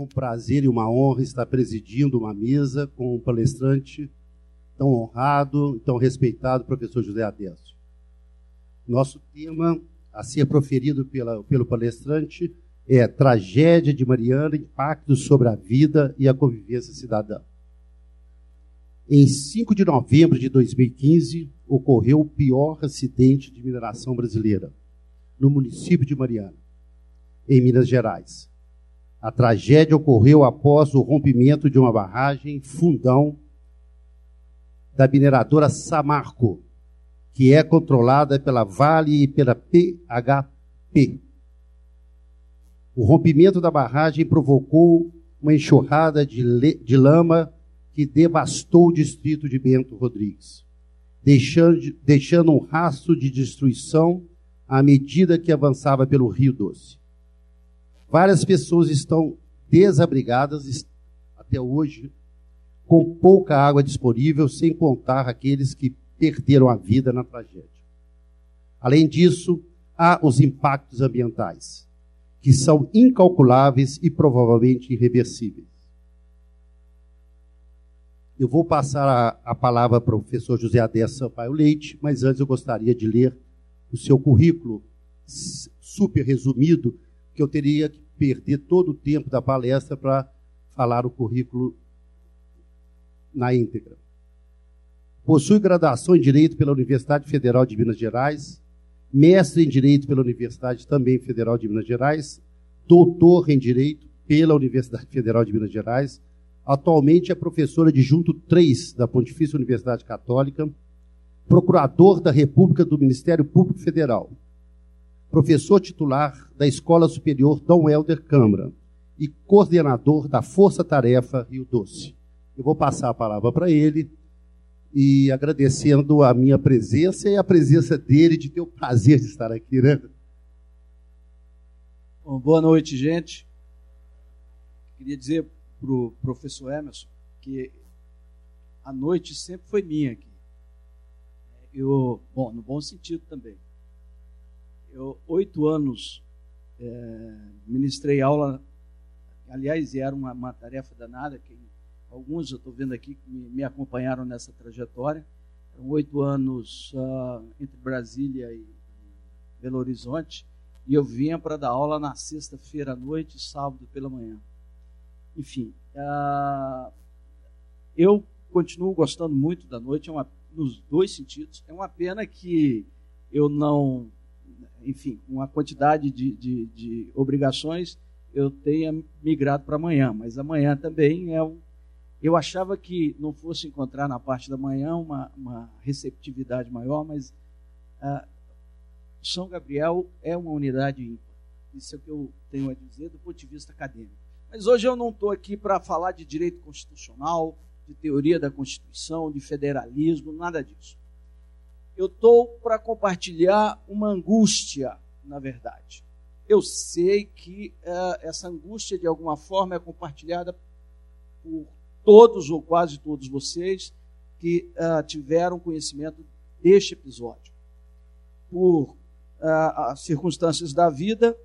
um prazer e uma honra estar presidindo uma mesa com um palestrante tão honrado, tão respeitado, professor José Adesso. Nosso tema a ser proferido pela, pelo palestrante é Tragédia de Mariana, Impactos sobre a Vida e a Convivência Cidadã. Em 5 de novembro de 2015, ocorreu o pior acidente de mineração brasileira, no município de Mariana, em Minas Gerais. A tragédia ocorreu após o rompimento de uma barragem fundão da mineradora Samarco, que é controlada pela Vale e pela PHP. O rompimento da barragem provocou uma enxurrada de, de lama que devastou o distrito de Bento Rodrigues, deixando, deixando um rastro de destruição à medida que avançava pelo Rio Doce. Várias pessoas estão desabrigadas até hoje, com pouca água disponível, sem contar aqueles que perderam a vida na tragédia. Além disso, há os impactos ambientais, que são incalculáveis e provavelmente irreversíveis. Eu vou passar a, a palavra para o professor José Adessa Sampaio Leite, mas antes eu gostaria de ler o seu currículo super resumido que eu teria que perder todo o tempo da palestra para falar o currículo na íntegra. Possui graduação em Direito pela Universidade Federal de Minas Gerais, mestre em Direito pela Universidade também Federal de Minas Gerais, doutor em Direito pela Universidade Federal de Minas Gerais, atualmente é professora de Junto 3 da Pontifícia Universidade Católica, procurador da República do Ministério Público Federal, professor titular da Escola Superior Dom Helder Câmara e coordenador da Força Tarefa Rio Doce. Eu vou passar a palavra para ele e agradecendo a minha presença e a presença dele, de ter o prazer de estar aqui, né? Bom, boa noite, gente. Queria dizer para o professor Emerson que a noite sempre foi minha aqui. Eu, bom, no bom sentido também eu, oito anos, é, ministrei aula, aliás, era uma, uma tarefa danada, que alguns eu estou vendo aqui que me, me, acompanharam nessa trajetória. Eram oito anos uh, entre Brasília e Belo Horizonte, e eu vinha para dar aula na sexta-feira à noite sábado pela manhã. Enfim, uh, eu continuo gostando muito da noite, é uma, nos dois sentidos. É uma pena que eu não enfim, com a quantidade de, de, de obrigações, eu tenha migrado para amanhã. Mas amanhã também é um. Eu achava que não fosse encontrar na parte da manhã uma, uma receptividade maior, mas ah, São Gabriel é uma unidade ímpar. Isso é o que eu tenho a dizer do ponto de vista acadêmico. Mas hoje eu não estou aqui para falar de direito constitucional, de teoria da Constituição, de federalismo, nada disso eu estou para compartilhar uma angústia, na verdade. Eu sei que uh, essa angústia, de alguma forma, é compartilhada por todos ou quase todos vocês que uh, tiveram conhecimento deste episódio. Por uh, circunstâncias da vida,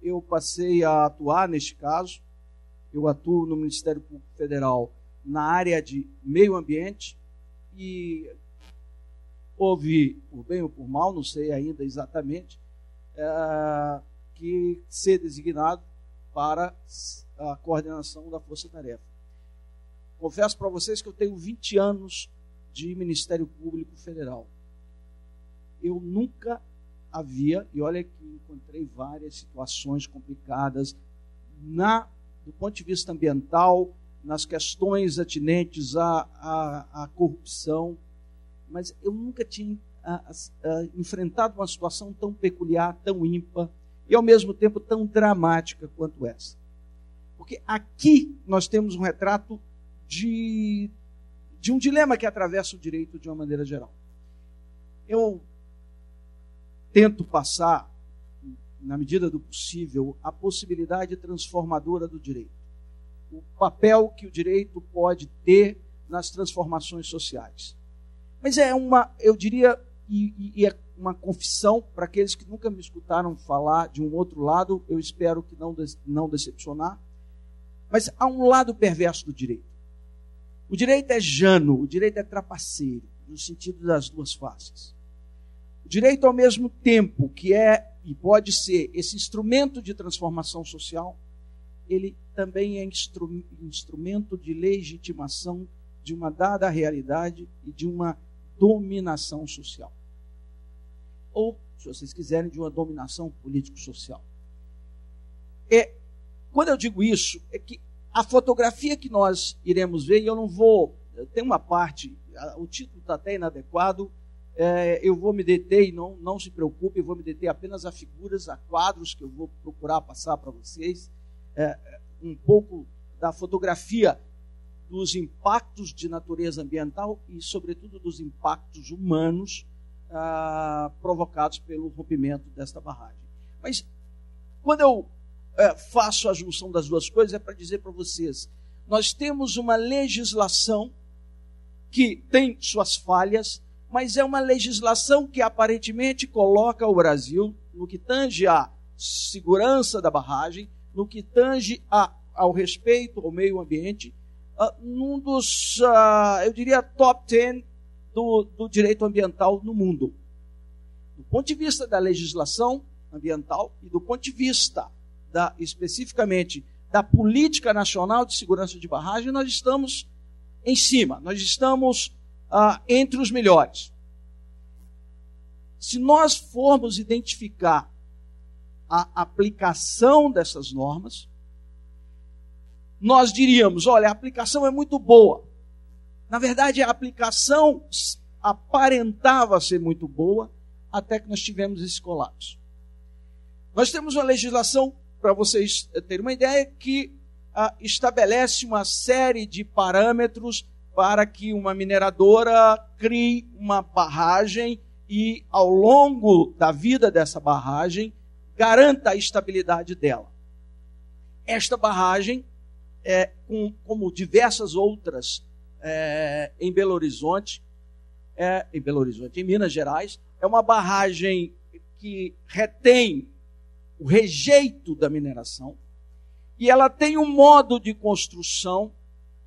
eu passei a atuar neste caso. Eu atuo no Ministério Público Federal na área de meio ambiente e houve, por bem ou por mal, não sei ainda exatamente, é, que ser designado para a coordenação da Força Tarefa. Confesso para vocês que eu tenho 20 anos de Ministério Público Federal. Eu nunca havia, e olha que encontrei várias situações complicadas na do ponto de vista ambiental, nas questões atinentes à, à, à corrupção, mas eu nunca tinha ah, ah, enfrentado uma situação tão peculiar, tão ímpar e ao mesmo tempo tão dramática quanto essa. Porque aqui nós temos um retrato de, de um dilema que atravessa o direito de uma maneira geral. Eu tento passar, na medida do possível, a possibilidade transformadora do direito. O papel que o direito pode ter nas transformações sociais. Mas é uma, eu diria, e, e é uma confissão para aqueles que nunca me escutaram falar de um outro lado, eu espero que não, não decepcionar. Mas há um lado perverso do direito. O direito é jano, o direito é trapaceiro, no sentido das duas faces. O direito, ao mesmo tempo que é e pode ser esse instrumento de transformação social, ele também é instru instrumento de legitimação de uma dada realidade e de uma dominação social. Ou, se vocês quiserem, de uma dominação político-social. É, quando eu digo isso, é que a fotografia que nós iremos ver, e eu não vou. Tem uma parte, o título está até inadequado, é, eu vou me deter e não, não se preocupe, eu vou me deter apenas a figuras, a quadros que eu vou procurar passar para vocês. É, um pouco da fotografia dos impactos de natureza ambiental e, sobretudo, dos impactos humanos ah, provocados pelo rompimento desta barragem. Mas, quando eu é, faço a junção das duas coisas, é para dizer para vocês: nós temos uma legislação que tem suas falhas, mas é uma legislação que aparentemente coloca o Brasil, no que tange à segurança da barragem, no que tange a, ao respeito ao meio ambiente, uh, num dos, uh, eu diria, top 10 do, do direito ambiental no mundo. Do ponto de vista da legislação ambiental e do ponto de vista da, especificamente da política nacional de segurança de barragem, nós estamos em cima, nós estamos ah, entre os melhores. Se nós formos identificar a aplicação dessas normas, nós diríamos: olha, a aplicação é muito boa. Na verdade, a aplicação aparentava ser muito boa até que nós tivemos esse colapso. Nós temos uma legislação para vocês terem uma ideia, que ah, estabelece uma série de parâmetros para que uma mineradora crie uma barragem e, ao longo da vida dessa barragem, garanta a estabilidade dela. Esta barragem, é, com, como diversas outras é, em Belo Horizonte, é, em Belo Horizonte, em Minas Gerais, é uma barragem que retém o rejeito da mineração, e ela tem um modo de construção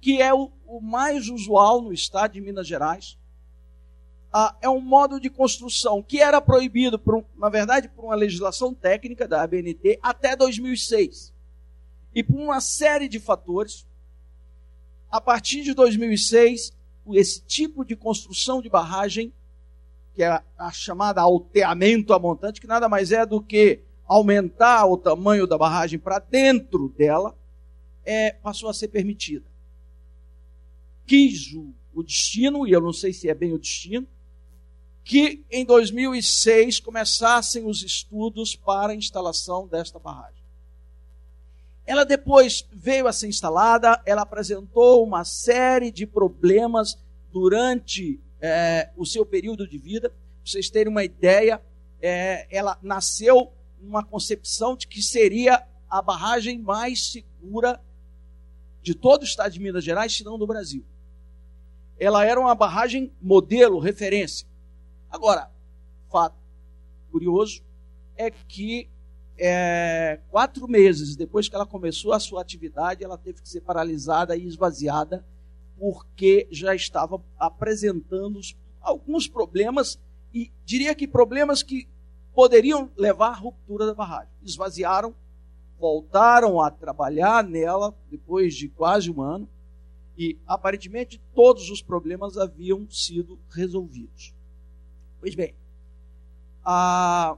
que é o, o mais usual no estado de Minas Gerais. Ah, é um modo de construção que era proibido, por, na verdade, por uma legislação técnica da ABNT até 2006. E por uma série de fatores, a partir de 2006, esse tipo de construção de barragem, que é a, chamada alteamento a montante, que nada mais é do que aumentar o tamanho da barragem para dentro dela, é, passou a ser permitida. Quis o, o destino, e eu não sei se é bem o destino, que em 2006 começassem os estudos para a instalação desta barragem. Ela depois veio a ser instalada, ela apresentou uma série de problemas durante é, o seu período de vida. Para vocês terem uma ideia, é, ela nasceu uma concepção de que seria a barragem mais segura de todo o estado de Minas Gerais, se não do Brasil. Ela era uma barragem modelo, referência. Agora, fato curioso é que é, quatro meses depois que ela começou a sua atividade, ela teve que ser paralisada e esvaziada porque já estava apresentando alguns problemas e diria que problemas que poderiam levar à ruptura da barragem. Esvaziaram, voltaram a trabalhar nela depois de quase um ano e aparentemente todos os problemas haviam sido resolvidos. Pois bem, a,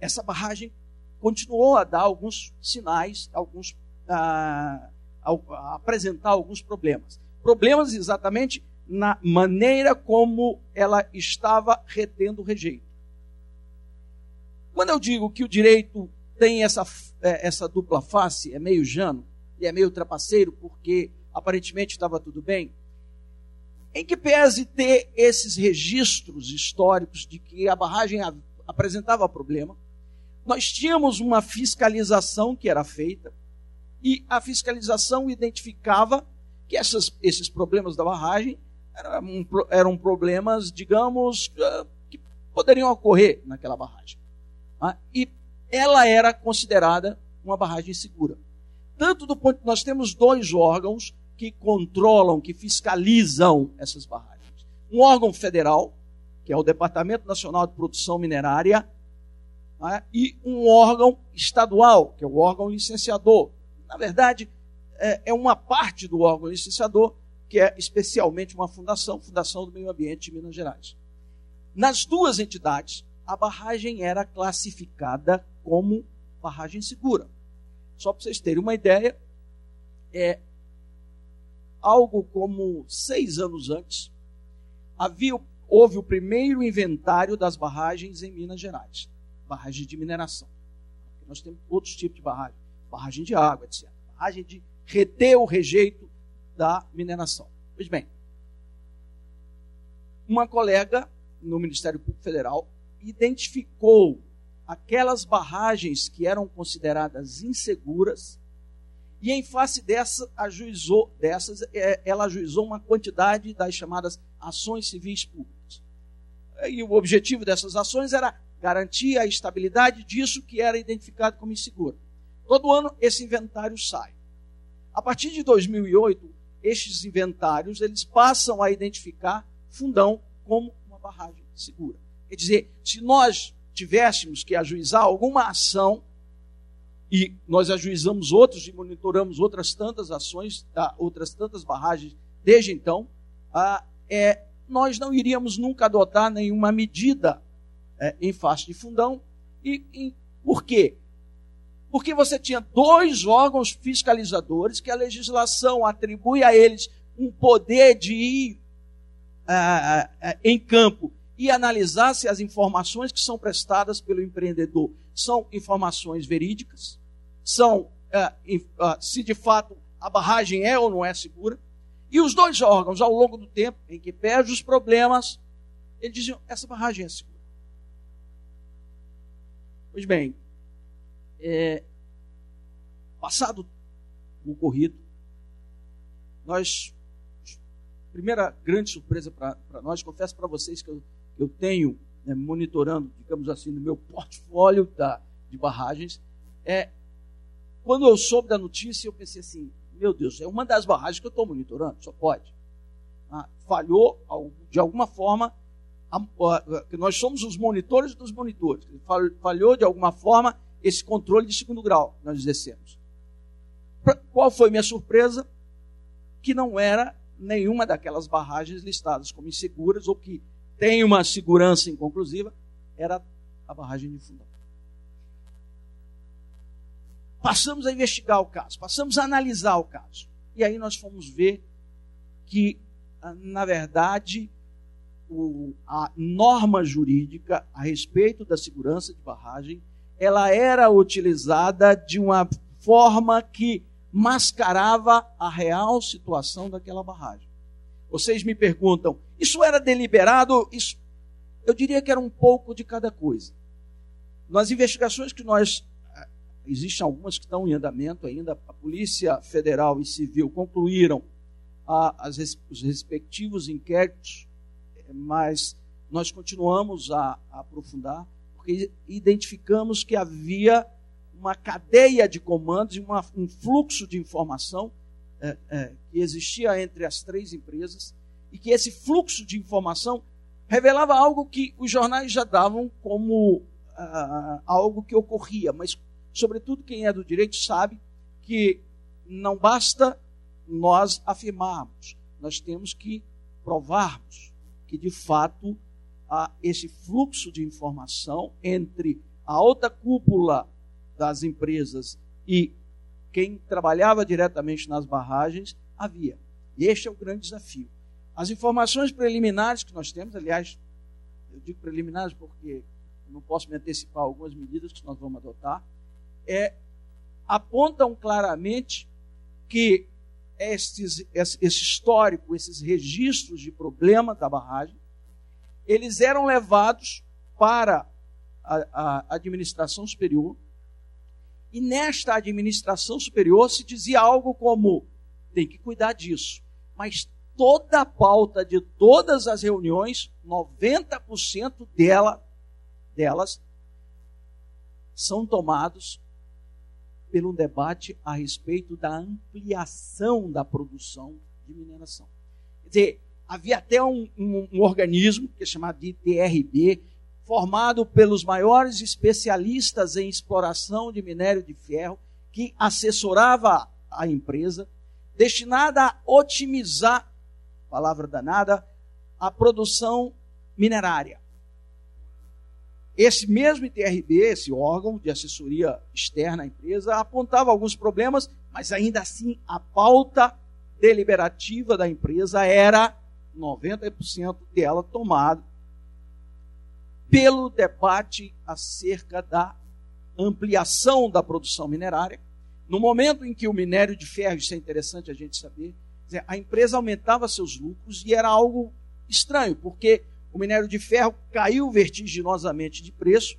essa barragem continuou a dar alguns sinais, alguns a, a, a apresentar alguns problemas. Problemas exatamente na maneira como ela estava retendo o rejeito. Quando eu digo que o direito tem essa, é, essa dupla face, é meio jano e é meio trapaceiro, porque aparentemente estava tudo bem, em que pese ter esses registros históricos de que a barragem apresentava problema, nós tínhamos uma fiscalização que era feita e a fiscalização identificava que essas, esses problemas da barragem eram, eram problemas, digamos, ah, que poderiam ocorrer naquela barragem. Ah, e ela era considerada uma barragem segura. tanto do ponto nós temos dois órgãos que controlam, que fiscalizam essas barragens. Um órgão federal, que é o Departamento Nacional de Produção Minerária, né, e um órgão estadual, que é o órgão licenciador. Na verdade, é, é uma parte do órgão licenciador, que é especialmente uma fundação, Fundação do Meio Ambiente de Minas Gerais. Nas duas entidades, a barragem era classificada como barragem segura. Só para vocês terem uma ideia, é algo como seis anos antes, havia, houve o primeiro inventário das barragens em Minas Gerais barragem de mineração. Nós temos outros tipos de barragem, barragem de água, etc. Barragem de reter o rejeito da mineração. Pois bem, uma colega no Ministério Público Federal identificou aquelas barragens que eram consideradas inseguras e em face dessa ajuizou, dessas, é, ela ajuizou uma quantidade das chamadas ações civis públicas. E o objetivo dessas ações era garantir a estabilidade disso que era identificado como inseguro. Todo ano esse inventário sai. A partir de 2008, estes inventários eles passam a identificar Fundão como uma barragem segura. Quer dizer, se nós tivéssemos que ajuizar alguma ação e nós ajuizamos outros e monitoramos outras tantas ações, tá, outras tantas barragens desde então, ah, é, nós não iríamos nunca adotar nenhuma medida é, em face de fundão. E, e por quê? Porque você tinha dois órgãos fiscalizadores que a legislação atribui a eles um poder de ir ah, ah, em campo e analisar se as informações que são prestadas pelo empreendedor são informações verídicas, são se de fato a barragem é ou não é segura. E os dois órgãos, ao longo do tempo, em que perde os problemas, eles diziam: essa barragem é segura. Pois bem, é, passado o ocorrido, nós, primeira grande surpresa para nós, confesso para vocês que eu, eu tenho né, monitorando, digamos assim, no meu portfólio da, de barragens, é quando eu soube da notícia, eu pensei assim, meu Deus, é uma das barragens que eu estou monitorando, só pode. Ah, falhou de alguma forma nós somos os monitores dos monitores. Falhou de alguma forma esse controle de segundo grau nós exercemos. Qual foi minha surpresa? Que não era nenhuma daquelas barragens listadas como inseguras ou que tem uma segurança inconclusiva, era a barragem de Fundão. Passamos a investigar o caso, passamos a analisar o caso. E aí nós fomos ver que, ah, na verdade, a norma jurídica a respeito da segurança de barragem, ela era utilizada de uma forma que mascarava a real situação daquela barragem. Vocês me perguntam, isso era deliberado? Isso, eu diria que era um pouco de cada coisa. Nas investigações que nós eh, existem algumas que estão em andamento ainda. A Polícia Federal e Civil concluíram as, os respectivos inquéritos mas nós continuamos a, a aprofundar, porque identificamos que havia uma cadeia de comandos e uma, um fluxo de informação é, é, que existia entre as três empresas e que esse fluxo de informação revelava algo que os jornais já davam como uh, algo que ocorria, mas, sobretudo, quem é do direito sabe que não basta nós afirmarmos, nós temos que provarmos que de fato há esse fluxo de informação entre a alta cúpula das empresas e quem trabalhava diretamente nas barragens havia. E este é o grande desafio. As informações preliminares que nós temos, aliás, eu digo preliminares porque não posso me antecipar algumas medidas que nós vamos adotar, é, apontam claramente que estes, esse histórico, esses registros de problema da barragem, eles eram levados para a, a administração superior, e nesta administração superior se dizia algo como: tem que cuidar disso. Mas toda a pauta de todas as reuniões, 90% dela, delas, são tomados pelo debate a respeito da ampliação da produção de mineração. Quer dizer, havia até um, um, um organismo, que é chamado de TRB, formado pelos maiores especialistas em exploração de minério de ferro, que assessorava a empresa, destinada a otimizar, palavra danada, a produção minerária. Esse mesmo ITRB, esse órgão de assessoria externa à empresa, apontava alguns problemas, mas ainda assim a pauta deliberativa da empresa era 90% dela tomada pelo debate acerca da ampliação da produção minerária. No momento em que o minério de ferro, isso é interessante a gente saber, a empresa aumentava seus lucros e era algo estranho, porque o minério de ferro caiu vertiginosamente de preço.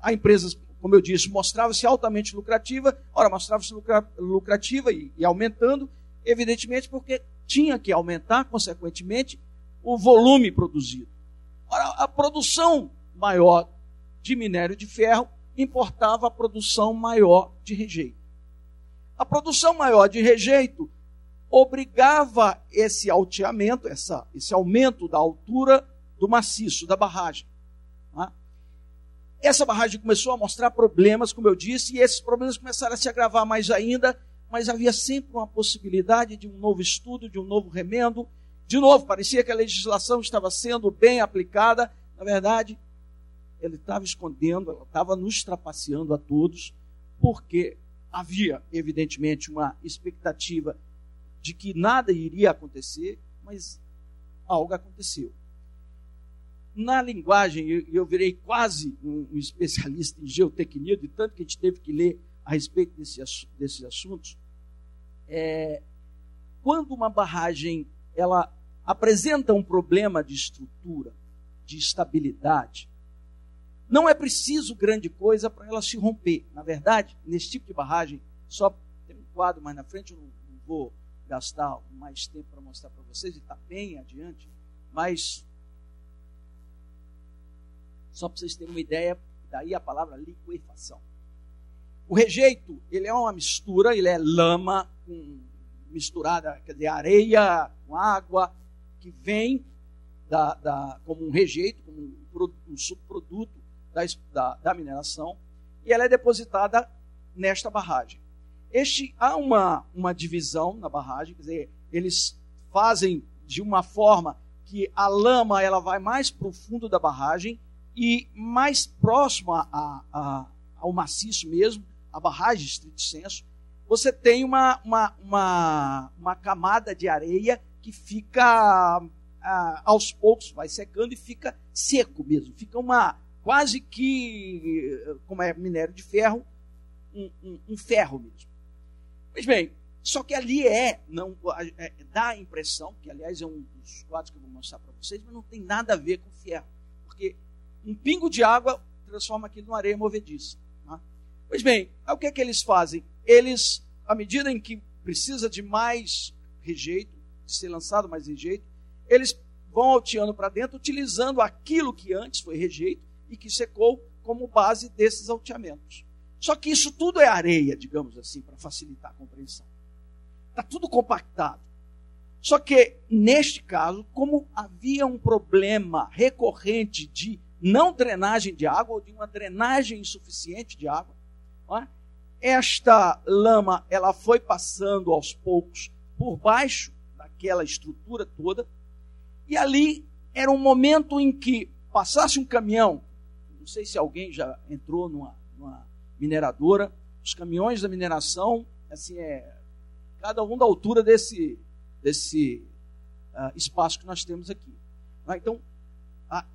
A empresa, como eu disse, mostrava-se altamente lucrativa, ora, mostrava-se lucra, lucrativa e, e aumentando, evidentemente porque tinha que aumentar, consequentemente, o volume produzido. Ora, a produção maior de minério de ferro importava a produção maior de rejeito. A produção maior de rejeito obrigava esse alteamento, essa, esse aumento da altura do maciço, da barragem. Tá? Essa barragem começou a mostrar problemas, como eu disse, e esses problemas começaram a se agravar mais ainda, mas havia sempre uma possibilidade de um novo estudo, de um novo remendo. De novo, parecia que a legislação estava sendo bem aplicada. Na verdade, ele estava escondendo, ela estava nos trapaceando a todos, porque havia, evidentemente, uma expectativa de que nada iria acontecer, mas algo aconteceu na linguagem, eu, eu virei quase um, um, especialista em geotecnia, de tanto que a gente teve que ler a respeito desse, desses assuntos. É, quando uma barragem ela apresenta um problema de estrutura, de estabilidade, não é preciso grande coisa para ela se romper. Na verdade, nesse tipo de barragem, só tem um quadro mais na frente, eu não, não vou gastar mais tempo para mostrar para vocês, ele está bem adiante, mas só para vocês terem uma ideia, daí a palavra liquefação. O rejeito, ele é uma mistura, ele é lama com, misturada, quer dizer, areia com água, que vem da, da, como um rejeito, como um, um subproduto da, da, da, mineração, e ela é depositada nesta barragem. Este, há uma, uma divisão na barragem, quer dizer, eles fazem de uma forma que a lama ela vai mais para o fundo da barragem e mais próximo a, a, ao maciço mesmo, a barragem estrito senso, você tem uma, uma, uma, uma camada de areia que fica aos poucos, vai secando e fica seco mesmo. Fica uma quase que, como é minério de ferro, um, um, um ferro mesmo. Pois bem, só que ali é, não, é, dá a impressão, que aliás é um dos quadros que eu vou mostrar para vocês, mas não tem nada a ver com ferro. Porque um pingo de água transforma aquilo numa areia movediça. Tá? Pois bem, o que é que eles fazem? Eles, à medida em que precisa de mais rejeito, de ser lançado mais rejeito, eles vão alteando para dentro, utilizando aquilo que antes foi rejeito e que secou como base desses alteamentos. Só que isso tudo é areia, digamos assim, para facilitar a compreensão. Está tudo compactado. Só que, neste caso, como havia um problema recorrente de não drenagem de água ou de uma drenagem insuficiente de água. É? Esta lama ela foi passando aos poucos por baixo daquela estrutura toda e ali era um momento em que passasse um caminhão. Não sei se alguém já entrou numa, numa mineradora. Os caminhões da mineração, assim é cada um da altura desse desse uh, espaço que nós temos aqui. É? Então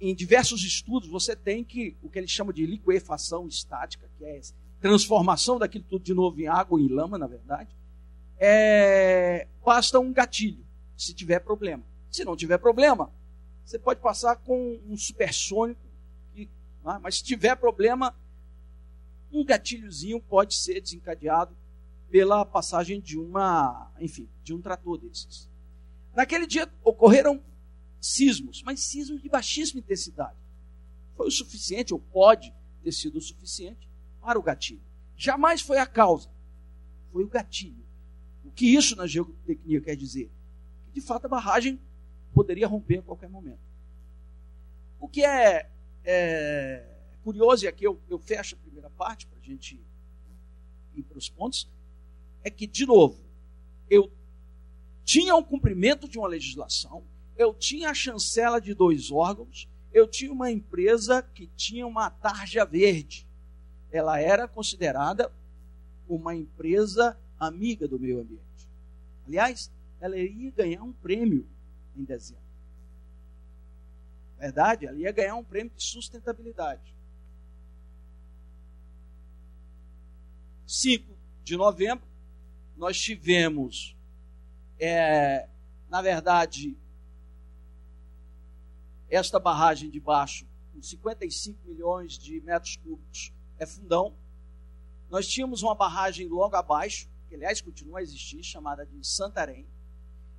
em diversos estudos você tem que o que eles chamam de liquefação estática, que é transformação daquilo tudo de novo em água, em lama, na verdade. É, basta um gatilho, se tiver problema. Se não tiver problema, você pode passar com um supersônico, que, ah, mas se tiver problema, um gatilhozinho pode ser desencadeado pela passagem de uma, enfim, de um trator desses. Naquele dia ocorreram sismos, mas sismos de baixíssima intensidade. Foi o suficiente, ou pode ter sido o suficiente, para o gatilho. Jamais foi a causa. foi o gatilho. O que isso na geotecnia quer dizer? Que de fato a barragem poderia romper a qualquer momento. O que é, é curioso, e aqui eu, eu fecho a primeira parte para a gente ir para os pontos, é que, de novo, eu tinha o cumprimento de uma legislação, eu tinha a chancela de dois órgãos, eu tinha uma empresa que tinha uma tarja verde. Ela era considerada uma empresa amiga do meio ambiente. Aliás, ela ia ganhar um prêmio em dezembro. Verdade? Ela ia ganhar um prêmio de sustentabilidade. 5 de novembro, nós tivemos, é, na verdade, esta barragem de baixo, com 55 milhões de metros cúbicos, é fundão. Nós tínhamos uma barragem logo abaixo, que aliás continua a existir, chamada de Santarém.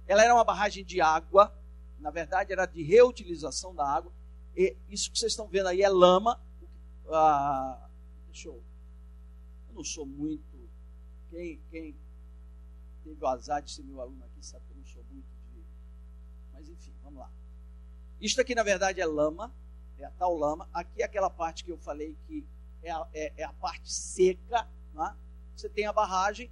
Ela era uma barragem de água, na verdade era de reutilização da água. E isso que vocês estão vendo aí é lama. Ah, deixa eu. Eu não sou muito. Quem, quem teve o azar de ser meu aluno aqui sabe que eu não sou muito de. Mas enfim, vamos lá. Isto aqui, na verdade, é lama, é a tal lama. Aqui é aquela parte que eu falei que é a, é, é a parte seca. Né? Você tem a barragem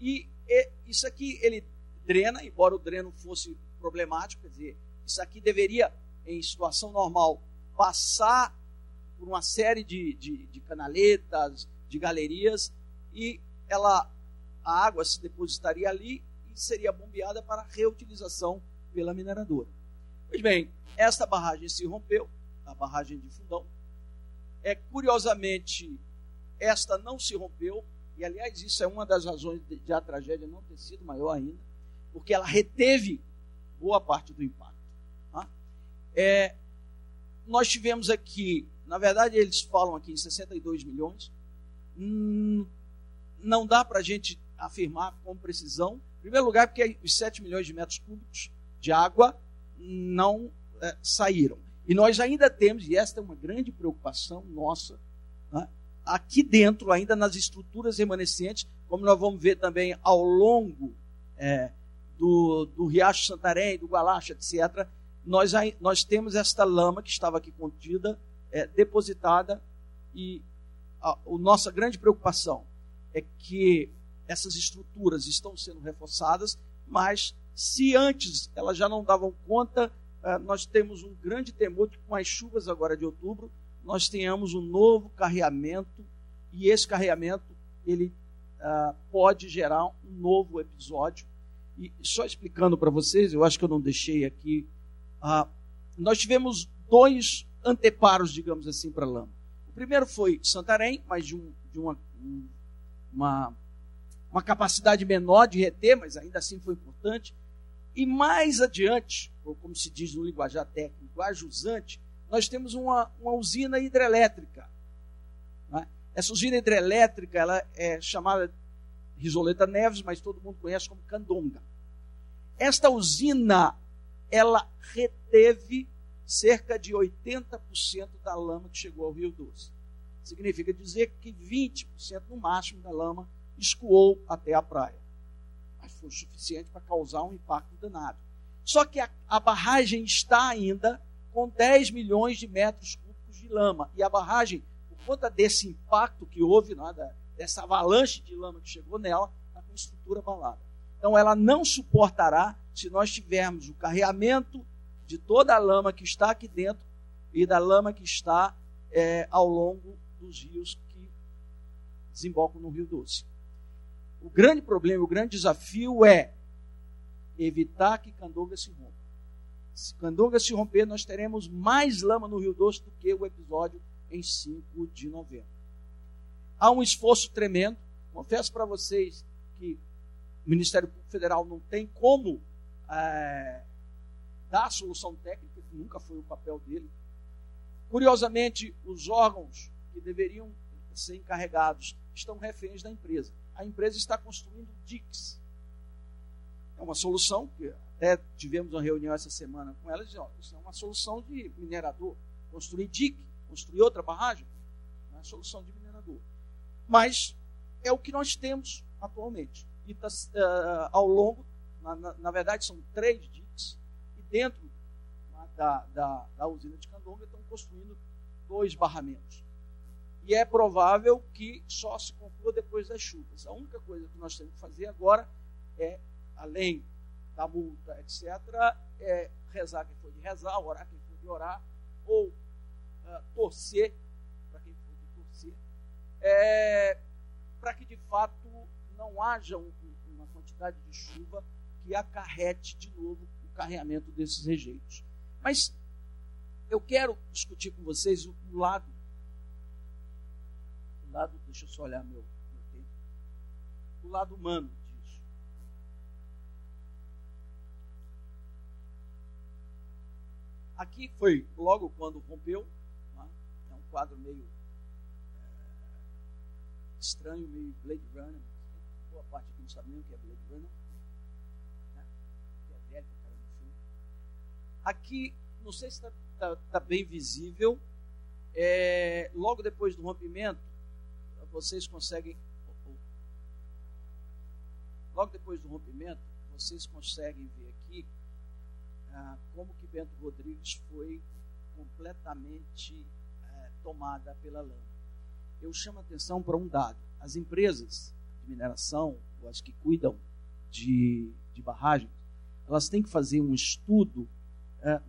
e, e isso aqui ele drena, embora o dreno fosse problemático, quer dizer, isso aqui deveria, em situação normal, passar por uma série de, de, de canaletas, de galerias, e ela, a água se depositaria ali e seria bombeada para reutilização pela mineradora. Pois bem, esta barragem se rompeu, a barragem de Fundão. É, curiosamente, esta não se rompeu, e aliás, isso é uma das razões de, a tragédia não ter sido maior ainda, porque ela reteve boa parte do impacto. Tá? É, nós tivemos aqui, na verdade, eles falam aqui em 62 milhões. Hum, não dá para a gente afirmar com precisão. Em primeiro lugar, porque os 7 milhões de metros cúbicos de água não é, saíram. E nós ainda temos, e esta é uma grande preocupação nossa, né, aqui dentro, ainda nas estruturas remanescentes, como nós vamos ver também ao longo é, do, do Riacho Santarém, do Gualacha, etc., nós, nós temos esta lama que estava aqui contida, é, depositada, e a, a nossa grande preocupação é que essas estruturas estão sendo reforçadas, mas se antes elas já não davam conta, é, nós temos um grande temor que com as chuvas agora de outubro, nós tenhamos um novo carreamento, e esse carreamento ele uh, pode gerar um novo episódio e só explicando para vocês, eu acho que eu não deixei aqui. Ah, nós tivemos dois anteparos, digamos assim, para lama. O primeiro foi Santarém, mas de, um, de uma, uma, uma capacidade menor de reter, mas ainda assim foi importante. E mais adiante, ou como se diz no linguajar técnico, ajusante, nós temos uma, uma usina hidrelétrica. Né? Essa usina hidrelétrica ela é chamada Risoleta Neves, mas todo mundo conhece como Candonga. Esta usina, ela reteve cerca de 80% da lama que chegou ao Rio Doce. Significa dizer que 20% no máximo da lama escoou até a praia. Foi suficiente para causar um impacto danado. Só que a, a barragem está ainda com 10 milhões de metros cúbicos de lama. E a barragem, por conta desse impacto que houve, nada, dessa avalanche de lama que chegou nela, está com estrutura abalada. Então ela não suportará se nós tivermos o carreamento de toda a lama que está aqui dentro e da lama que está é, ao longo dos rios que desembocam no Rio Doce. O grande problema, o grande desafio é evitar que Candonga se rompa. Se Candonga se romper, nós teremos mais lama no Rio Doce do que o episódio em 5 de novembro. Há um esforço tremendo. Confesso para vocês que o Ministério Público Federal não tem como é, dar solução técnica, que nunca foi o papel dele. Curiosamente, os órgãos que deveriam ser encarregados estão reféns da empresa. A empresa está construindo DICs. É uma solução que até tivemos uma reunião essa semana com elas, dizendo, isso é uma solução de minerador. Construir DIC, construir outra barragem, não é solução de minerador. Mas é o que nós temos atualmente. E tá, uh, ao longo, na, na, na, verdade, são três diques, e dentro da, da, da usina de Candonga estão construindo dois barramentos. E é provável que só se conclua depois das chuvas. A única coisa que nós temos que fazer agora é, além da multa, etc., é rezar quem for de rezar, orar quem for de orar, ou uh, torcer para quem for de torcer, é, para que de fato não haja um, uma quantidade de chuva que acarrete de novo o carreamento desses rejeitos. Mas eu quero discutir com vocês o, o lado, lado, deixa eu só olhar meu, meu tempo, o lado humano disso. Aqui foi logo quando rompeu, né? é um quadro meio é, estranho, meio Blade Runner, boa parte aqui não sabe nem o que é Blade Runner. Né? É. Aqui, não sei se está tá, tá bem visível. É, logo depois do rompimento, vocês conseguem. Logo depois do rompimento, vocês conseguem ver aqui ah, como que Bento Rodrigues foi completamente eh, tomada pela lama. Eu chamo a atenção para um dado. As empresas mineração, ou as que cuidam de, de barragens, elas têm que fazer um estudo é,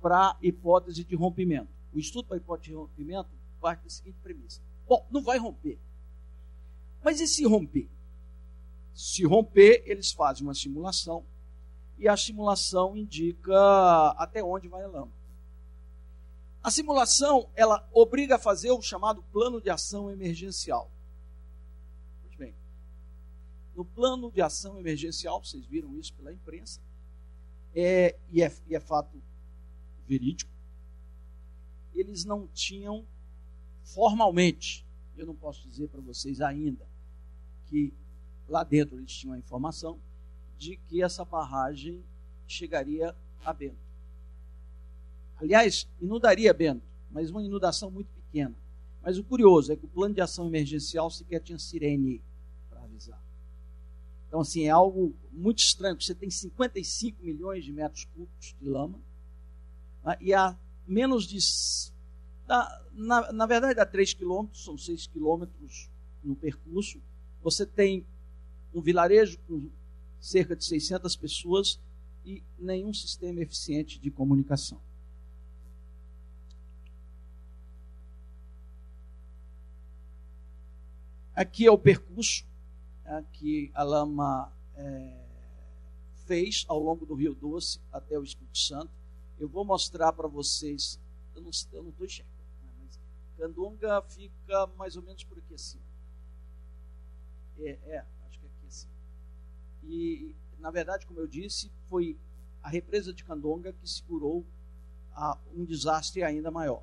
para hipótese de rompimento. O estudo para hipótese de rompimento parte da seguinte premissa: bom, não vai romper. Mas e se romper? Se romper, eles fazem uma simulação e a simulação indica até onde vai a lama. A simulação ela obriga a fazer o chamado plano de ação emergencial. No plano de ação emergencial, vocês viram isso pela imprensa, é, e, é, e é fato verídico, eles não tinham formalmente, eu não posso dizer para vocês ainda, que lá dentro eles tinham a informação de que essa barragem chegaria a Bento. Aliás, inundaria Bento, mas uma inundação muito pequena. Mas o curioso é que o plano de ação emergencial sequer tinha sirene então, assim, é algo muito estranho. Você tem 55 milhões de metros cúbicos de lama né, e a menos de. Na, na verdade, dá 3 quilômetros, são 6 quilômetros no percurso. Você tem um vilarejo com cerca de 600 pessoas e nenhum sistema eficiente de comunicação. Aqui é o percurso é, que a lama é, fez ao longo do Rio Doce até o Espírito Santo. Eu vou mostrar para vocês, eu não estou enxergando, Candonga fica mais ou menos por aqui assim. É, é, acho que é aqui assim. E, na verdade, como eu disse, foi a represa de Candonga que segurou a, um desastre ainda maior.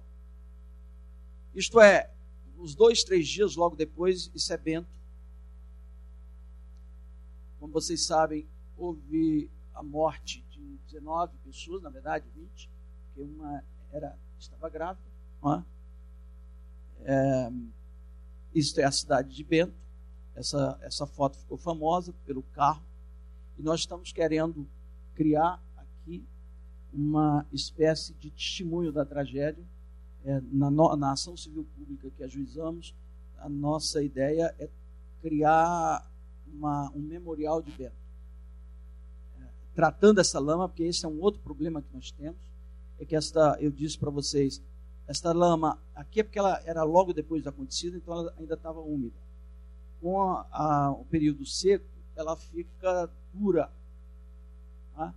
Isto é, uns dois, três dias logo depois, isso é Bento como vocês sabem, houve a morte de 19 pessoas, na verdade 20, porque uma era, estava grávida. É? É, isso é a cidade de Bento. Essa, essa foto ficou famosa pelo carro. E nós estamos querendo criar aqui uma espécie de testemunho da tragédia. É, na, na ação civil pública que ajuizamos, a nossa ideia é criar uma, um memorial de Bento. É, tratando essa lama, porque esse é um outro problema que nós temos, é que esta, eu disse para vocês, esta lama aqui é porque ela era logo depois do acontecido, então ela ainda estava úmida. Com a, a, o período seco, ela fica dura, tá?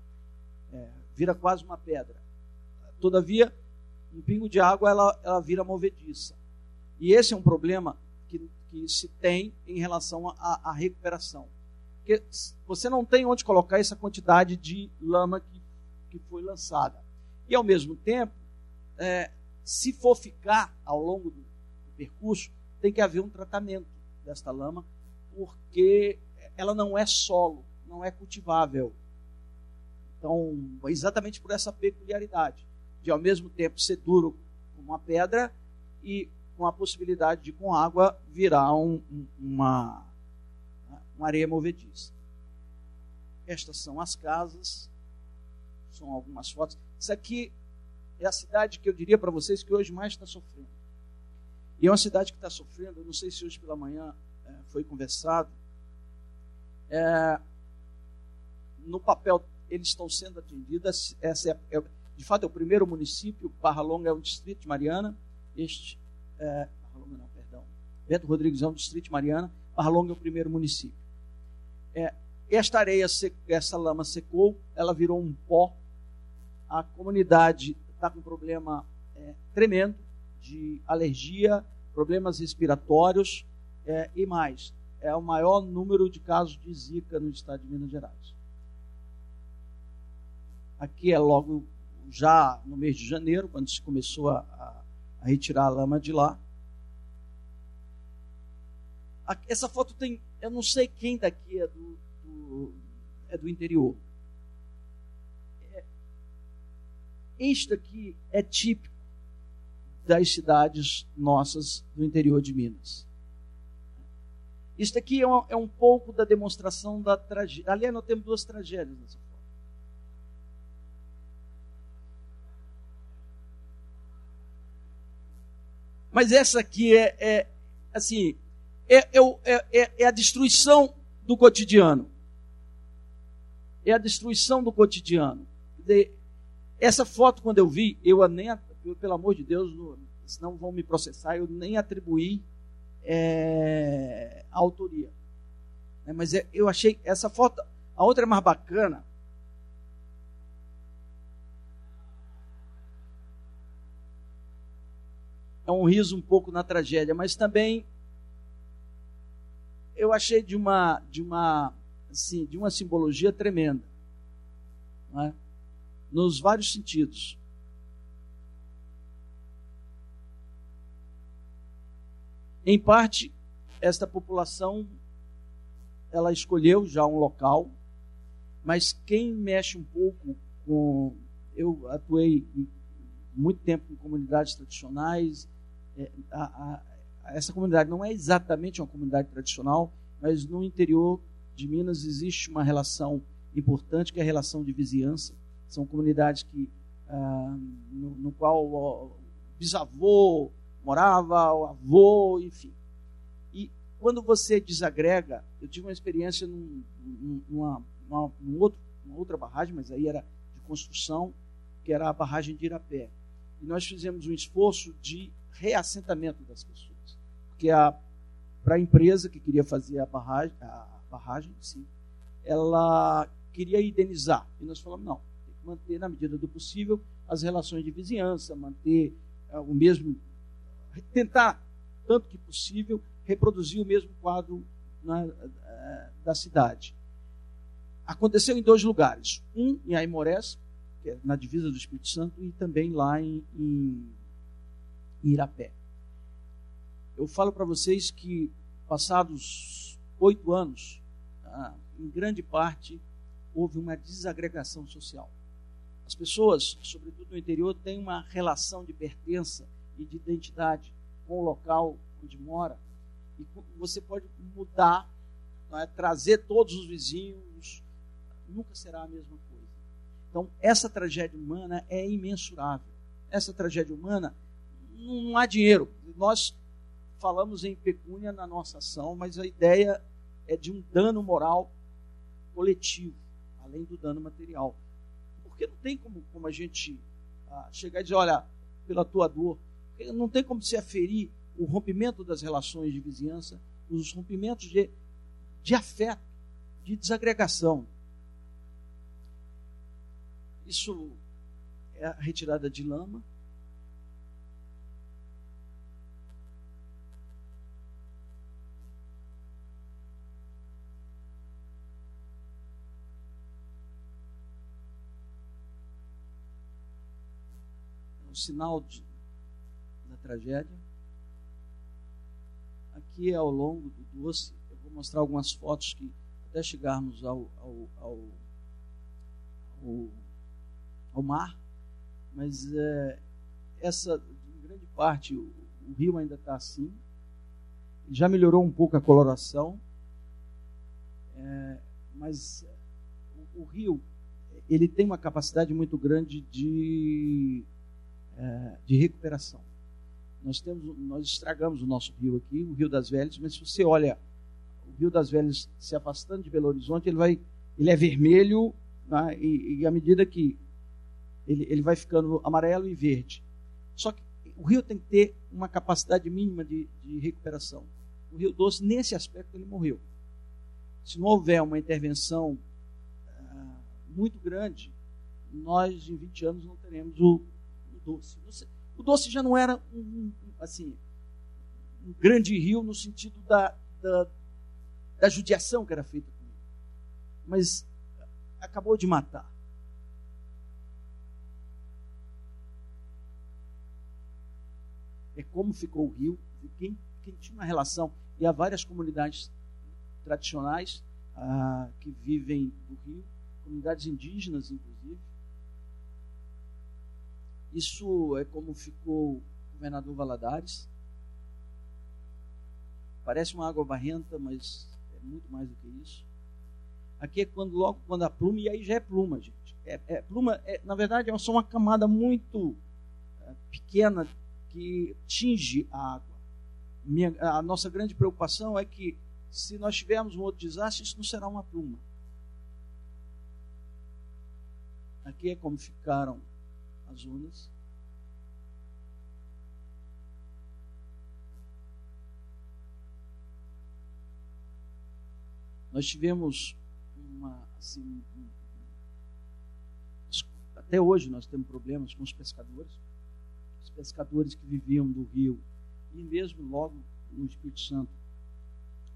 é, vira quase uma pedra. Todavia, um pingo de água ela, ela vira movediça. E esse é um problema que que se tem em relação à, recuperação. Porque você não tem onde colocar essa quantidade de lama que, que foi lançada. E, ao mesmo tempo, é, se for ficar ao longo do, percurso, tem que haver um tratamento desta lama, porque ela não é solo, não é cultivável. Então, exatamente por essa peculiaridade de, ao mesmo tempo, ser duro como uma pedra e com a possibilidade de, com água, virar um, uma, com areia movediça. Estas são as casas, são algumas fotos. Isso aqui é a cidade que eu diria para vocês que hoje mais está sofrendo. E é uma cidade que está sofrendo, eu não sei se hoje pela manhã é, foi conversado. É, no papel, eles estão sendo atendidos. Essa é, é, de fato, é o primeiro município. Barra Longa é um distrito de Mariana. Este, é, Barra Longa não, perdão. Beto Rodrigues é um distrito de Mariana. Barra Longa é o primeiro município. É, esta areia, essa lama secou, ela virou um pó. A comunidade está com um problema é, tremendo de alergia, problemas respiratórios é, e mais. É o maior número de casos de Zika no estado de Minas Gerais. Aqui é logo já no mês de janeiro, quando se começou a, a, a retirar a lama de lá. Essa foto tem, eu não sei quem daqui é do, do é do interior. Isto aqui é típico das cidades nossas do interior de Minas. Isto aqui é um, é um pouco da demonstração da tragédia. Aliás, nós temos duas tragédias nessa foto. Mas essa aqui é, é assim, é, é, é, é a destruição do cotidiano. É a destruição do cotidiano. Essa foto, quando eu vi, eu nem, eu, pelo amor de Deus, senão vão me processar, eu nem atribuí é, a autoria. É, mas eu achei essa foto, a outra é mais bacana. É um riso um pouco na tragédia, mas também eu achei de uma de uma assim, de uma simbologia tremenda. Não é? Nos vários sentidos. Em parte, esta população ela escolheu já um local, mas quem mexe um pouco com. Eu atuei muito tempo em comunidades tradicionais. É, a, a, essa comunidade não é exatamente uma comunidade tradicional, mas no interior de Minas existe uma relação importante, que é a relação de vizinhança. São comunidades que, ah, no, no, qual o bisavô morava, o avô, enfim. E quando você desagrega, eu tive uma experiência num, numa, numa, num outro, numa outra barragem, mas aí era de construção, que era a barragem de Irapé. E nós fizemos um esforço de reassentamento das pessoas. Porque para a empresa que queria fazer a barragem, a barragem sim, ela queria indenizar. E nós falamos, não, manter, na medida do possível, as relações de vizinhança, manter uh, o mesmo. tentar, tanto que possível, reproduzir o mesmo quadro na, uh, da cidade. Aconteceu em dois lugares: um em Aimorés, é na divisa do Espírito Santo, e também lá em, em Irapé. Eu falo para vocês que, passados oito anos, ah, em grande parte, houve uma desagregação social. As pessoas, sobretudo no interior, têm uma relação de pertença e de identidade com o local onde mora. E você pode mudar, é? trazer todos os vizinhos, nunca será a mesma coisa. Então, essa tragédia humana é imensurável. Essa tragédia humana não há dinheiro. Nós falamos em pecúnia na nossa ação, mas a ideia é de um dano moral coletivo, além do dano material. Porque não tem como, como a gente ah, chegar e dizer, olha, pela tua dor, não tem como se aferir o rompimento das relações de vizinhança, os rompimentos de, de afeto, de desagregação. Isso é a retirada de lama, sinal de, da tragédia. Aqui é ao longo do doce, eu vou mostrar algumas fotos que até chegarmos ao, ao, ao, ao, ao mar, mas é, essa, em grande parte, o, o rio ainda está assim, já melhorou um pouco a coloração, É, mas o, o, rio ele tem uma capacidade muito grande de, é, de recuperação. Nós temos, nós estragamos o nosso rio aqui, o Rio das Velhas, mas se você olha o Rio das Velhas se afastando de Belo Horizonte, ele vai, ele é vermelho, né, e, e à medida que ele, ele vai ficando amarelo e verde. Só que o rio tem que ter uma capacidade mínima de, de recuperação. O Rio Doce, nesse aspecto, ele morreu. Se não houver uma intervenção uh, muito grande, nós em 20 anos não teremos o Doce. O Doce já não era um, assim, um grande rio no sentido da, da, da judiação que era feita com ele. Mas acabou de matar. É como ficou o rio, quem, quem tinha uma relação, e há várias comunidades tradicionais ah, que vivem do rio, comunidades indígenas, inclusive. Isso é como ficou o governador Valadares. Parece uma água barrenta, mas é muito mais do que isso. Aqui é quando logo quando a pluma, e aí já é pluma, gente. É, é pluma, é, na verdade, é só uma camada muito é, pequena que tinge a água. Minha, a nossa grande preocupação é que se nós tivermos um outro desastre, isso não será uma pluma. Aqui é como ficaram as ondas. Nós tivemos uma, assim, até hoje nós temos problemas com os pescadores, os pescadores que viviam do rio e mesmo logo no Espírito Santo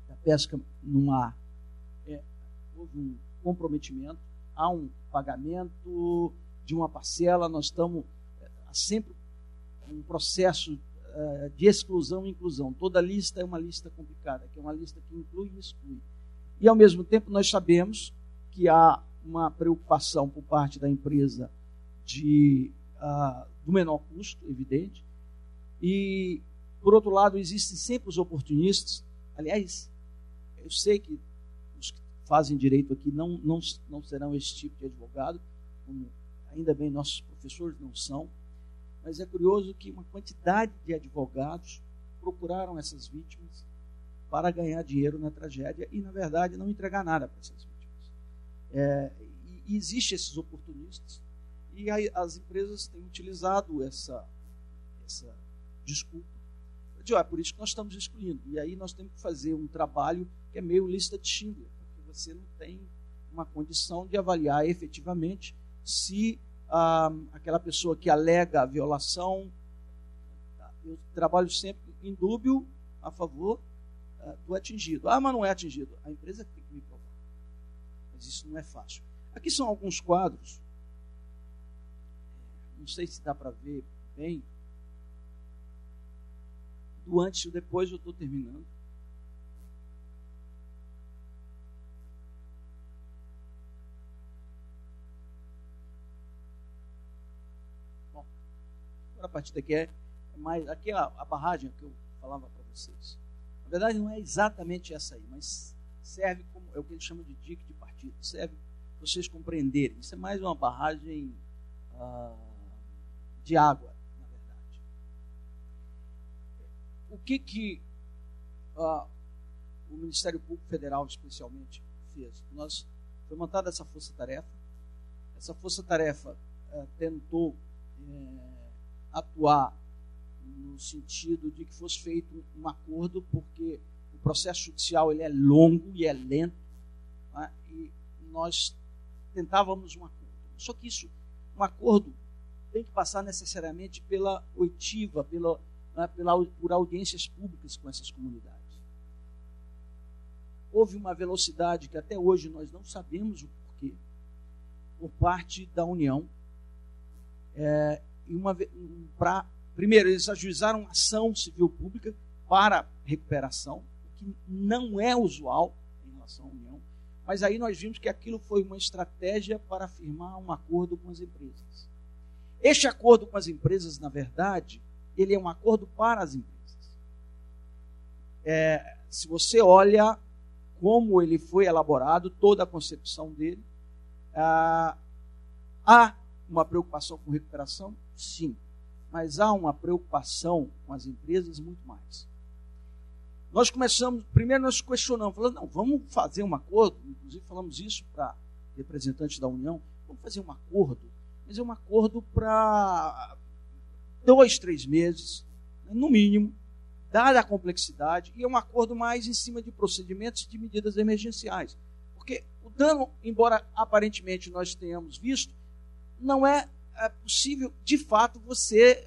da pesca no mar. É, houve um comprometimento, há um pagamento de uma parcela, nós estamos é, sempre um processo é, de exclusão e inclusão. Toda lista é uma lista complicada, que é uma lista que inclui e exclui. E, ao mesmo tempo, nós sabemos que há uma preocupação por parte da empresa de, uh, do menor custo, evidente, e, por outro lado, existem sempre os oportunistas. Aliás, eu sei que os que fazem direito aqui não, não, não serão esse tipo de advogado, como ainda bem nossos professores não são, mas é curioso que uma quantidade de advogados procuraram essas vítimas para ganhar dinheiro na tragédia e, na verdade, não entregar nada para essas vítimas. É, e, e existem esses oportunistas e as empresas têm utilizado essa, essa desculpa. De, ah, é por isso que nós estamos excluindo. E aí nós temos que fazer um trabalho que é meio lista de Schindler, porque você não tem uma condição de avaliar efetivamente se ah, aquela pessoa que alega a violação, eu trabalho sempre em dúbio a favor uh, do atingido. Ah, mas não é atingido. A empresa tem que me provar. Mas isso não é fácil. Aqui são alguns quadros. Não sei se dá para ver bem. Do antes e depois eu estou terminando. Agora a partir daqui é mais. Aqui é a, a barragem que eu falava para vocês. Na verdade, não é exatamente essa aí, mas serve como é o que eles chamam de dique de partido. Serve para vocês compreenderem. Isso é mais uma barragem ah, de água, na verdade. O que que ah, o Ministério Público Federal, especialmente, fez? Nós foi montada essa força-tarefa. Essa força-tarefa eh, tentou eh, atuar no sentido de que fosse feito um acordo, porque o processo judicial ele é longo e é lento, né? e nós tentávamos um acordo. Só que isso, um acordo tem que passar necessariamente pela oitiva, pela, né, pela, por audiências públicas com essas comunidades. Houve uma velocidade que até hoje nós não sabemos o porquê, por parte da União, é, uma, um, Primeiro, eles ajuizaram ação civil pública para recuperação, o que não é usual em relação à União. Mas aí nós vimos que aquilo foi uma estratégia para firmar um acordo com as empresas. Este acordo com as empresas, na verdade, ele é um acordo para as empresas. É, se você olha como ele foi elaborado, toda a concepção dele. Ah, há uma preocupação com recuperação? Sim. Mas há uma preocupação com as empresas muito mais. Nós começamos, primeiro nós questionamos, falando, não, vamos fazer um acordo, inclusive falamos isso para representantes da União, vamos fazer um acordo, mas é um acordo para dois, três meses, no mínimo, dada a complexidade, e é um acordo mais em cima de procedimentos e de medidas emergenciais. Porque o dano, embora aparentemente nós tenhamos visto, não é, é possível, de fato, você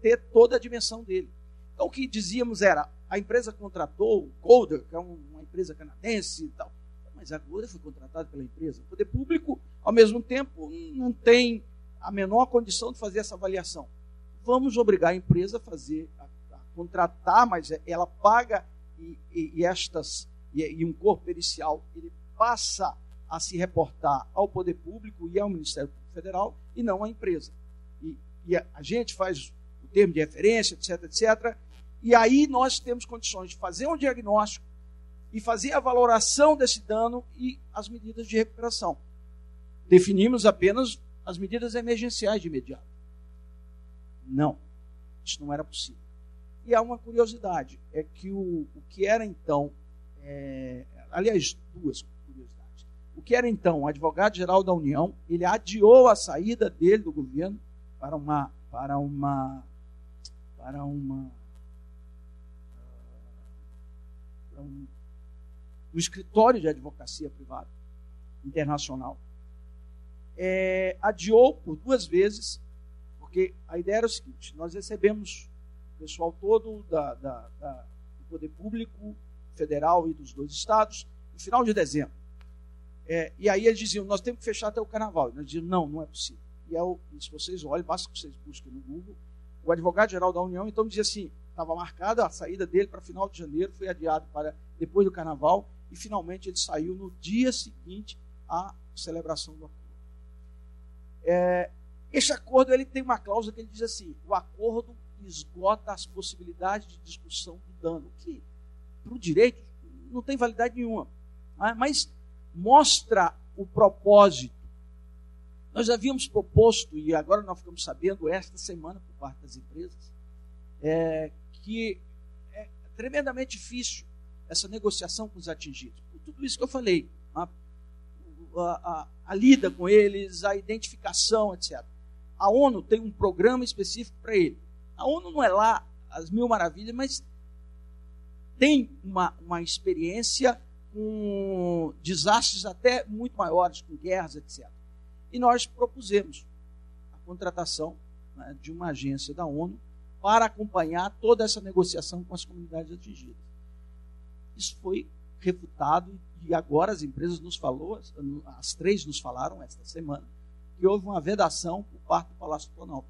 ter toda a dimensão dele. Então, o que dizíamos era, a empresa contratou o Golder, que é uma empresa canadense e tal, mas a Golder foi contratada pela empresa. O poder público, ao mesmo tempo, não tem a menor condição de fazer essa avaliação. Vamos obrigar a empresa a fazer a contratar, mas é, ela paga e, e, e estas e, e, um corpo pericial ele passa a se reportar ao poder público e ao Ministério Público Federal e não à empresa. E, e a, a gente faz o termo de referência, etc, etc. E aí nós temos condições de fazer um diagnóstico e fazer a valoração desse dano e as medidas de recuperação. Definimos apenas as medidas emergenciais de imediato. Não, isso não era possível. E há uma curiosidade, é que o, o que era então, é, aliás, duas. O que era então o advogado-geral da União, ele adiou a saída dele do governo para uma para uma para uma para um, um escritório de advocacia privada internacional. É, adiou por duas vezes, porque a ideia era o seguinte: nós recebemos pessoal todo da, da, da, do poder público federal e dos dois estados, no final de dezembro. É, e aí eles diziam, nós temos que fechar até o carnaval. E nós dizíamos, não, não é possível. E, é o, e se vocês olhem, basta que vocês busquem no Google, o advogado-geral da União então dizia assim, estava marcada a saída dele para final de janeiro, foi adiado para depois do carnaval, e finalmente ele saiu no dia seguinte à celebração do acordo. É, esse acordo ele tem uma cláusula que ele diz assim: o acordo esgota as possibilidades de discussão do dano, que para o direito não tem validade nenhuma, né? mas mostra o propósito. Nós havíamos proposto, e agora nós ficamos sabendo esta semana por parte das empresas, é, que é tremendamente difícil essa negociação com os atingidos. Por tudo isso que eu falei, a, a, a, a lida com eles, a identificação, etc. A ONU tem um programa específico para ele. A ONU não é lá as mil maravilhas, mas tem uma, uma experiência com desastres até muito maiores, com guerras, etc. E nós propusemos a contratação né, de uma agência da ONU para acompanhar toda essa negociação com as comunidades atingidas. Isso foi refutado e agora as empresas nos falou, as três nos falaram esta semana, que houve uma vedação por parte do Palácio Planalto.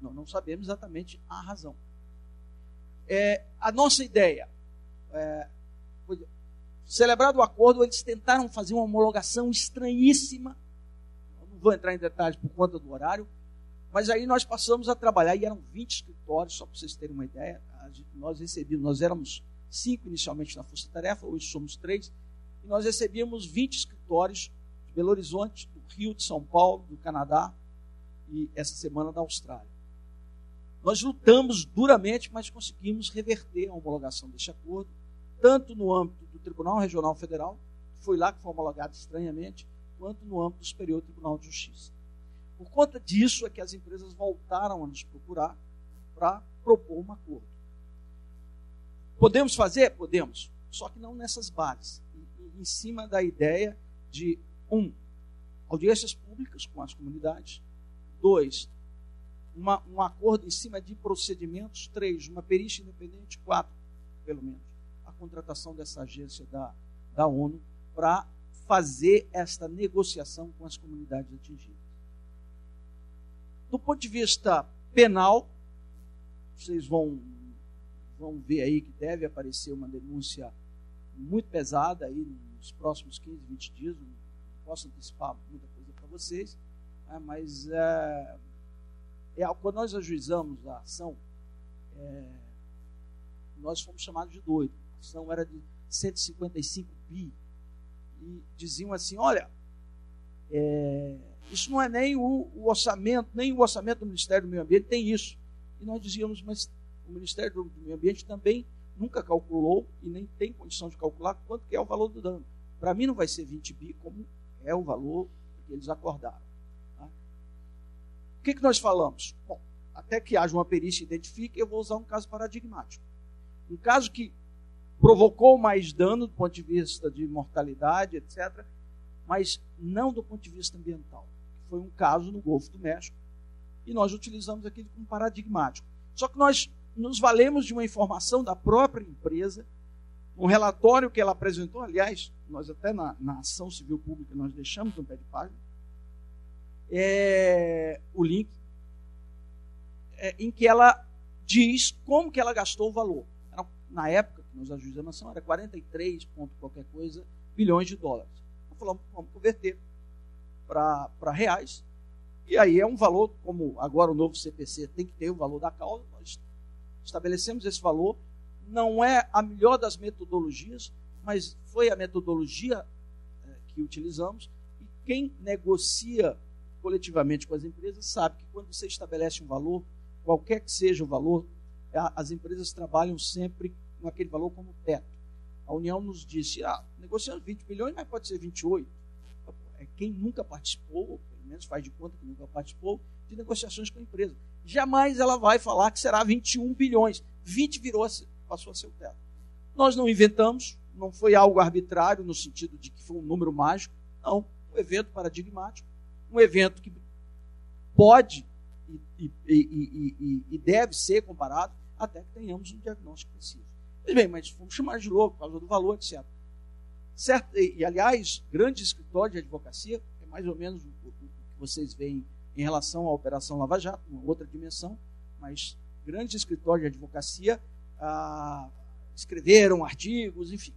Nós não sabemos exatamente a razão. É, a nossa ideia, é, celebrado o acordo, eles tentaram fazer uma homologação estranhíssima. Eu não vou entrar em detalhes por conta do horário, mas aí nós passamos a trabalhar, e eram 20 escritórios, só para vocês terem uma ideia. Nós recebíamos, nós éramos cinco inicialmente na Força Tarefa, hoje somos três, e nós recebíamos 20 escritórios de Belo Horizonte, do Rio, de São Paulo, do Canadá e essa semana da Austrália. Nós lutamos duramente, mas conseguimos reverter a homologação deste acordo, tanto no âmbito Tribunal Regional Federal, que foi lá que foi homologado estranhamente, quanto no âmbito do Superior Tribunal de Justiça. Por conta disso é que as empresas voltaram a nos procurar para propor um acordo. Podemos fazer? Podemos, só que não nessas bases. Em cima da ideia de, um, audiências públicas com as comunidades, dois, uma, um acordo em cima de procedimentos, três, uma perícia independente, quatro, pelo menos, contratação dessa agência da, da ONU para fazer esta negociação com as comunidades atingidas. Do ponto de vista penal, vocês vão, vão ver aí que deve aparecer uma denúncia muito pesada aí nos próximos 15, 20 dias. Não posso antecipar muita coisa para vocês, né, mas é, é, quando nós ajuizamos a ação, é, nós fomos chamados de doido. Ação era de 155 bi. E diziam assim: olha, é, isso não é nem o, o, orçamento, nem o orçamento do Ministério do Meio Ambiente tem isso. E nós dizíamos, mas o Ministério do Meio Ambiente também nunca calculou e nem tem condição de calcular quanto que é o valor do dano. Para mim não vai ser 20 bi, como é o valor que eles acordaram. Tá? O que, que nós falamos? Bom, até que haja uma perícia e identifique, eu vou usar um caso paradigmático. Um caso que provocou mais dano do ponto de vista de mortalidade, etc., mas não do ponto de vista ambiental. Foi um caso no Golfo do México e nós utilizamos aquilo como paradigmático. Só que nós nos valemos de uma informação da própria empresa, um relatório que ela apresentou, aliás, nós até na, na ação civil pública nós deixamos no pé de página, é, o link, é, em que ela diz como que ela gastou o valor. Era, na época que nós ajuizamos a ação, era 43 ponto qualquer coisa bilhões de dólares. Então falamos, vamos converter para reais, e aí é um valor, como agora o novo CPC tem que ter o valor da causa, nós estabelecemos esse valor. Não é a melhor das metodologias, mas foi a metodologia é, que utilizamos. E quem negocia coletivamente com as empresas sabe que quando você estabelece um valor, qualquer que seja o valor, as empresas trabalham sempre com aquele valor como teto. A União nos disse, ah, negociamos 20 bilhões, mas pode ser 28. É quem nunca participou, pelo menos faz de conta que nunca participou, de negociações com a empresa. Jamais ela vai falar que será 21 bilhões. 20 virou, passou a ser o teto. Nós não inventamos, não foi algo arbitrário no sentido de que foi um número mágico. Não, um evento paradigmático, um evento que pode e, e, e, e deve ser comparado até que tenhamos um diagnóstico preciso. Pois bem, mas vamos chamar de louco por causa do valor, etc. Certo? E, aliás, grande escritório de advocacia, é mais ou menos o, o que vocês veem em relação à Operação Lava Jato, uma outra dimensão, mas grandes escritórios de advocacia ah, escreveram artigos, enfim.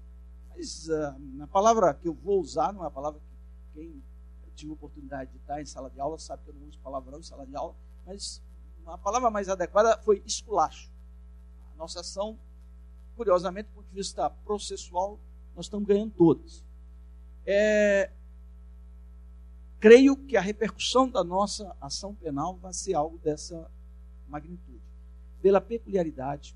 Mas ah, a palavra que eu vou usar não é a palavra que quem tive a oportunidade de estar em sala de aula sabe que eu não uso palavrão em sala de aula, mas a palavra mais adequada foi esculacho. A nossa ação, curiosamente, do ponto de vista processual, nós estamos ganhando todas. É, creio que a repercussão da nossa ação penal vai ser algo dessa magnitude. Pela peculiaridade,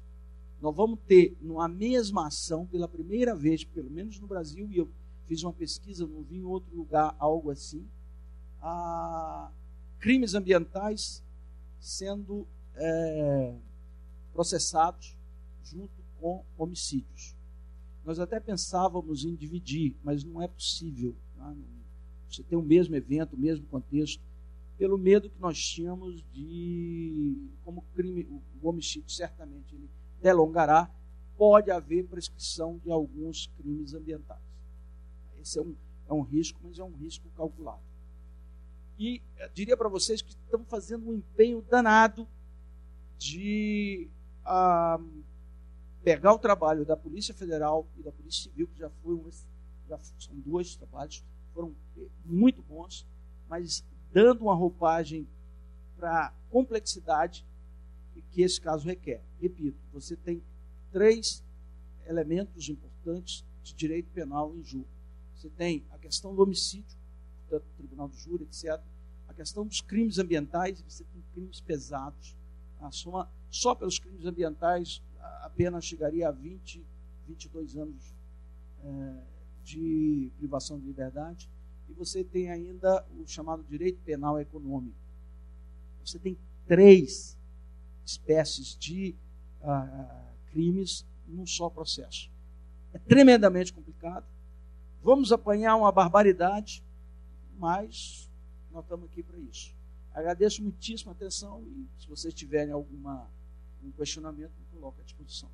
nós vamos ter numa mesma ação, pela primeira vez, pelo menos no Brasil, e eu fiz uma pesquisa, não vi em outro lugar algo assim, crimes ambientais sendo é, processados junto com homicídios. Nós até pensávamos em dividir, mas não é possível. Tá? você tem o mesmo evento, o mesmo contexto, pelo medo que nós tínhamos de, como crime, o homicídio certamente ele delongará, pode haver prescrição de alguns crimes ambientais. Esse é um, é um risco, mas é um risco calculado. E diria para vocês que estamos fazendo um empenho danado de ah, pegar o trabalho da Polícia Federal e da Polícia Civil, que já foi um, já são dois trabalhos, foram muito bons, mas dando uma roupagem para a complexidade que esse caso requer. Repito, você tem três elementos importantes de direito penal em julho. Você tem a questão do homicídio, portanto, tribunal do júri, etc. A questão dos crimes ambientais, você tem crimes pesados. A soma, só pelos crimes ambientais, a pena chegaria a 20, 22 anos é, de privação de liberdade, e você tem ainda o chamado direito penal econômico. Você tem três espécies de ah, crimes num só processo. É tremendamente complicado. Vamos apanhar uma barbaridade, mas nós estamos aqui para isso. Agradeço muitíssimo a atenção e se vocês tiverem alguma um questionamento, me coloque à disposição.